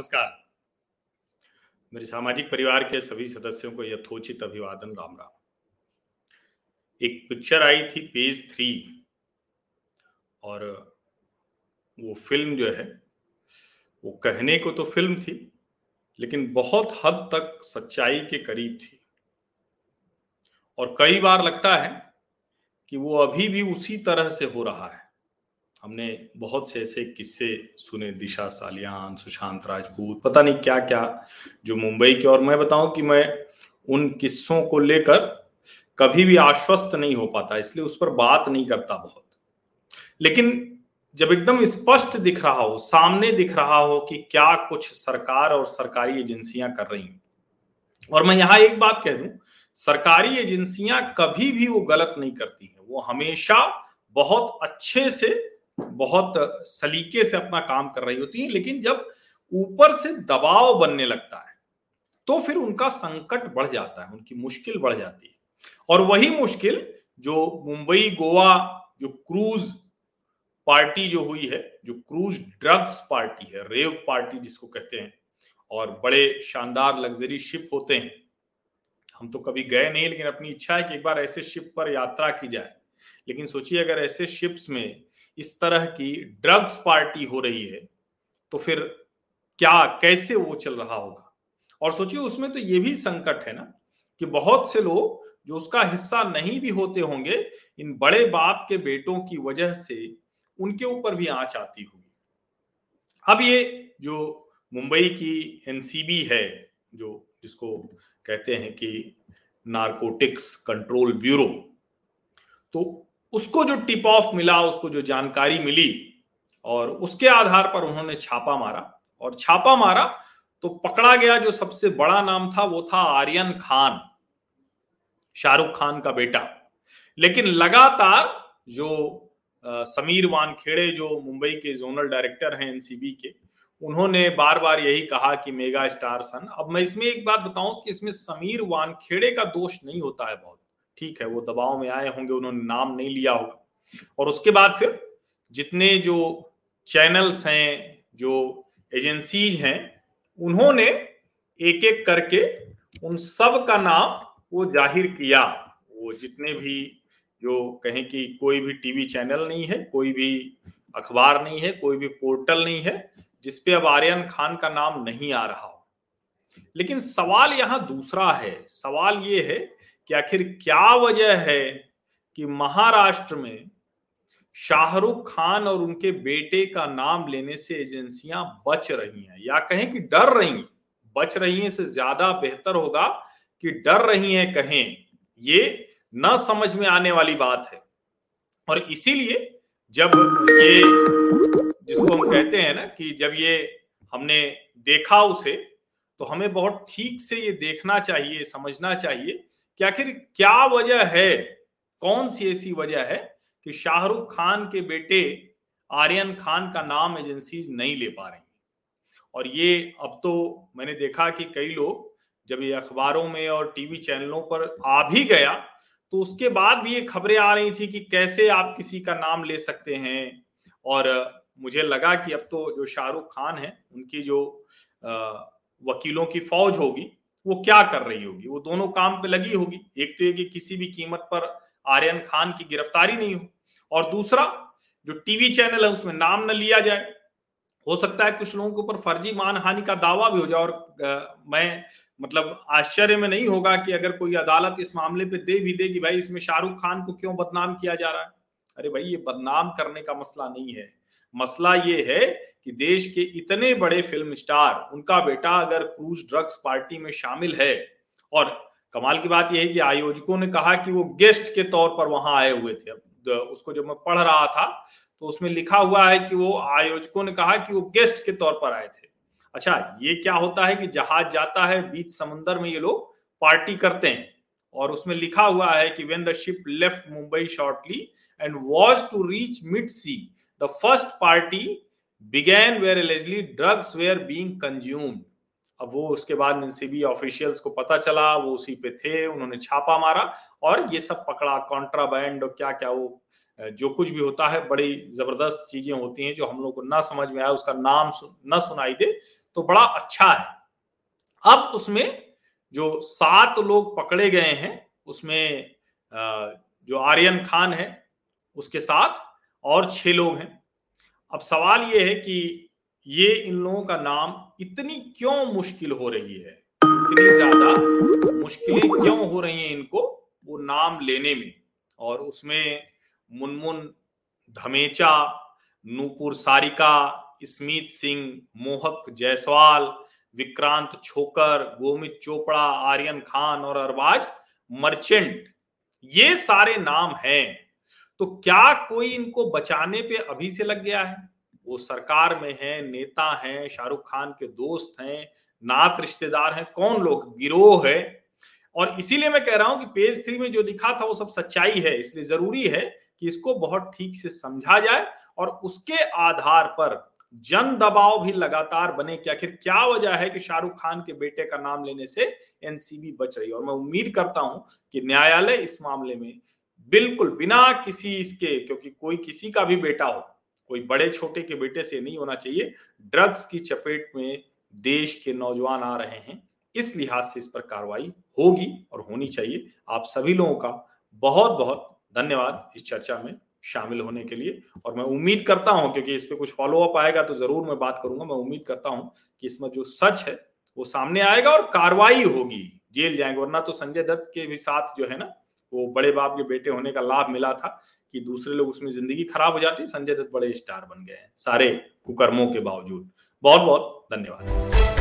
नमस्कार। मेरे सामाजिक परिवार के सभी सदस्यों को यथोचित अभिवादन, राम राम। एक पिक्चर आई थी पेज थ्री, और वो फ़िल्म जो है, वो कहने को तो फ़िल्म थी, लेकिन बहुत हद तक सच्चाई के करीब थी। और कई बार लगता है कि वो अभी भी उसी तरह से हो रहा है। हमने बहुत से ऐसे किस्से सुने, दिशा सालियान, सुशांत राजपूत, पता नहीं क्या क्या जो मुंबई के, और मैं बताऊँ कि मैं उन किस्सों को लेकर कभी भी आश्वस्त नहीं हो पाता, इसलिए उस पर बात नहीं करता बहुत। लेकिन जब एकदम स्पष्ट दिख रहा हो, सामने दिख रहा हो कि क्या कुछ सरकार और सरकारी एजेंसियाँ कर रही हैं। और मैं यहाँ एक बात कह दूँ, सरकारी एजेंसियाँ कभी भी वो गलत नहीं करती हैं। वो हमेशा बहुत अच्छे से बहुत सलीके से अपना काम कर रही होती है, लेकिन जब ऊपर से दबाव बनने लगता है तो फिर उनका संकट बढ़ जाता है, उनकी मुश्किल बढ़ जाती है। और वही मुश्किल जो मुंबई, गोवा, जो क्रूज पार्टी जो हुई है, जो क्रूज ड्रग्स पार्टी है, रेव पार्टी जिसको कहते हैं, और बड़े शानदार लग्जरी शिप होते हैं, हम तो कभी गए नहीं, लेकिन अपनी इच्छा है कि एक बार ऐसे शिप पर यात्रा की जाए। लेकिन सोचिए, अगर ऐसे शिप्स में इस तरह की ड्रग्स पार्टी हो रही है तो फिर क्या, कैसे वो चल रहा होगा? और सोचिए, उसमें तो ये भी संकट है ना कि बहुत से लोग जो उसका हिस्सा नहीं भी होते होंगे, इन बड़े बाप के बेटों की वजह से उनके ऊपर भी आँच आती होगी। अब ये जो मुंबई की एनसीबी है, जो जिसको कहते हैं कि नारकोटिक्स कंट्रोल ब्यूरो तो उसको जो टिप ऑफ़ मिला, उसको जो जानकारी मिली और उसके आधार पर उन्होंने छापा मारा और छापा मारा तो पकड़ा गया जो सबसे बड़ा नाम था, वो था आर्यन खान, शाहरुख खान का बेटा। लेकिन लगातार जो समीर वानखेड़े, जो मुंबई के जोनल डायरेक्टर हैं एनसीबी के, उन्होंने बार बार यही कहा कि मेगा स्टार सन। अब मैं इसमें एक बात बताऊँ कि इसमें समीर वानखेड़े का दोष नहीं होता है बहुत। ठीक है, वो दबाव में आए होंगे, उन्होंने नाम नहीं लिया होगा। और उसके बाद फिर जितने जो चैनल्स हैं, जो एजेंसीज हैं, उन्होंने एक एक करके उन सब का नाम वो ज़ाहिर किया। वो जितने भी जो कहें कि कोई भी टीवी चैनल नहीं है, कोई भी अखबार नहीं है, कोई भी पोर्टल नहीं है जिसपे अब आर्यन खान का नाम नहीं आ रहा हो। लेकिन सवाल यहाँ दूसरा है। सवाल ये है कि आखिर क्या वजह है कि महाराष्ट्र में शाहरुख खान और उनके बेटे का नाम लेने से एजेंसियाँ बच रही हैं? या कहें कि डर रही हैं? बच रही हैं से ज़्यादा बेहतर होगा कि डर रही हैं कहें? ये न समझ में आने वाली बात है। और इसीलिए जब ये जिसको हम कहते हैं ना कि जब ये हमने देखा उसे तो हमें बहुत ठीक से ये देखना चाहिए, समझना चाहिए कि आखिर क्या वजह है? कौन सी ऐसी वजह है कि शाहरुख खान के बेटे आर्यन खान का नाम एजेंसी नहीं ले पा रही? और ये अब तो मैंने देखा कि कई लोग जब ये अखबारों में और टीवी चैनलों पर आ भी गया तो उसके बाद भी ये खबरें आ रही थी कि कैसे आप किसी का नाम ले सकते हैं? और मुझे लगा कि अब तो जो शाहरुख खान है, उनकी जो वकीलों की फौज होगी वो क्या कर रही होगी? वो दोनों काम पे लगी होगी। एक तो ये कि किसी भी कीमत पर आर्यन खान की गिरफ्तारी नहीं हो। और दूसरा, जो टीवी चैनल है, उसमें नाम न लिया जाए। हो सकता है कुछ लोगों के ऊपर फर्जी मानहानि का दावा भी हो जाए और मैं मतलब आश्चर्य में नहीं होगा कि अगर कोई अदालत इस मामले पे दे भी दे कि भाई, इसमें शाहरुख खान को क्यों बदनाम किया जा रहा है? अरे भाई, ये बदनाम करने का मसला नहीं है। मसला ये है कि देश के इतने बड़े फ़िल्म स्टार, उनका बेटा अगर क्रूज ड्रग्स पार्टी में शामिल है, और कमाल की बात यह है कि आयोजकों ने कहा कि वो गेस्ट के तौर पर वहाँ आए हुए थे। उसको जब मैं पढ़ रहा था तो उसमें लिखा हुआ है कि वो आयोजकों ने कहा कि वो गेस्ट के तौर पर आए थे। अच्छा ये क्या होता है कि जहाज़ जाता है, बीच समुन्दर में ये लोग पार्टी करते हैं, और उसमें लिखा हुआ है कि when the ship left Mumbai shortly and was to reach mid sea the first party began where allegedly drugs were being consumed अब वो उसके बाद म्यूनसिपी ऑफिशियल्स को पता चला, वो उसी पे थे, उन्होंने छापा मारा और ये सब पकड़ा कॉन्ट्राबैंड और क्या क्या वो जो कुछ भी होता है, बड़ी ज़बरदस्त चीज़ें होती हैं जो हम लोग को ना समझ में आए, उसका नाम न सुनाई दे तो बड़ा अच्छा है। अब उसमें जो सात लोग पकड़े गए हैं, उसमें जो आर्यन खान है, उसके साथ और छह लोग हैं। अब सवाल ये है कि ये इन लोगों का नाम इतनी क्यों मुश्किल हो रही है? इतनी ज़्यादा मुश्किलें क्यों हो रही हैं इनको, वो नाम लेने में? और उसमें मुनमुन, धमेचा, नूपुर सारिका, स्मित सिंह, मोहक जायसवाल, विक्रांत छोकर, गोमित चोपड़ा, आर्यन खान और अरबाज मर्चेंट, ये सारे नाम हैं। तो क्या कोई इनको बचाने पे अभी से लग गया है? वो सरकार में है, नेता हैं, शाहरुख खान के दोस्त हैं, नात रिश्तेदार हैं, कौन लोग? गिरोह है। और इसीलिए मैं कह रहा हूँ कि पेज थ्री में जो दिखा था वो सब सच्चाई है, इसलिए ज़रूरी है कि इसको बहुत ठीक से समझा जाए और उसके आधार पर जन दबाव भी लगातार बने कि आखिर क्या वजह है कि शाहरुख खान के बेटे का नाम लेने से एनसीबी बच रही है? और मैं उम्मीद करता हूँ कि न्यायालय इस मामले में बिल्कुल, बिना किसी इसके, क्योंकि कोई किसी का भी बेटा हो, कोई बड़े छोटे के बेटे से नहीं होना चाहिए। ड्रग्स की चपेट में देश के नौजवान आ रहे हैं, इस लिहाज से इस पर कार्रवाई होगी और होनी चाहिए। आप सभी लोगों का बहुत बहुत धन्यवाद इस चर्चा में शामिल होने के लिए। और मैं उम्मीद करता हूँ, क्योंकि इस पर कुछ फॉलो अप आएगा तो ज़रूर मैं बात करूँगा, मैं उम्मीद करता हूँ कि इसमें जो सच है, वो सामने आएगा और कार्रवाई होगी। जेल जाएँगे, वरना तो संजय दत्त के भी साथ जो है ना वो बड़े बाप के बेटे होने का लाभ मिला था कि दूसरे लोग उसमें ज़िंदगी खराब हो जाती, संजय दत्त बड़े स्टार बन गए हैं, सारे कुकर्मों के बावजूद। बहुत बहुत धन्यवाद।